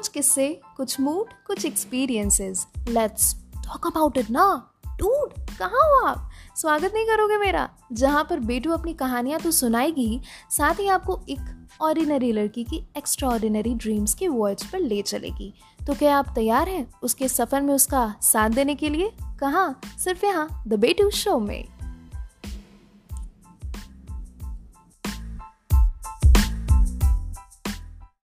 कुछ किस्से, कुछ मूड कुछ experiences let's talk about it ना. डूड कहाँ हो आप? स्वागत नहीं करोगे मेरा। जहाँ पर बेटू अपनी कहानियाँ तो सुनाएगी ही साथ ही आपको एक ऑर्डिनरी लड़की की एक्स्ट्रा ऑर्डिनरी ड्रीम्स के वर्ड्स पर ले चलेगी। तो क्या आप तैयार हैं उसके सफ़र में उसका साथ देने के लिए? कहाँ? सिर्फ़ यहाँ द बेटू शो में।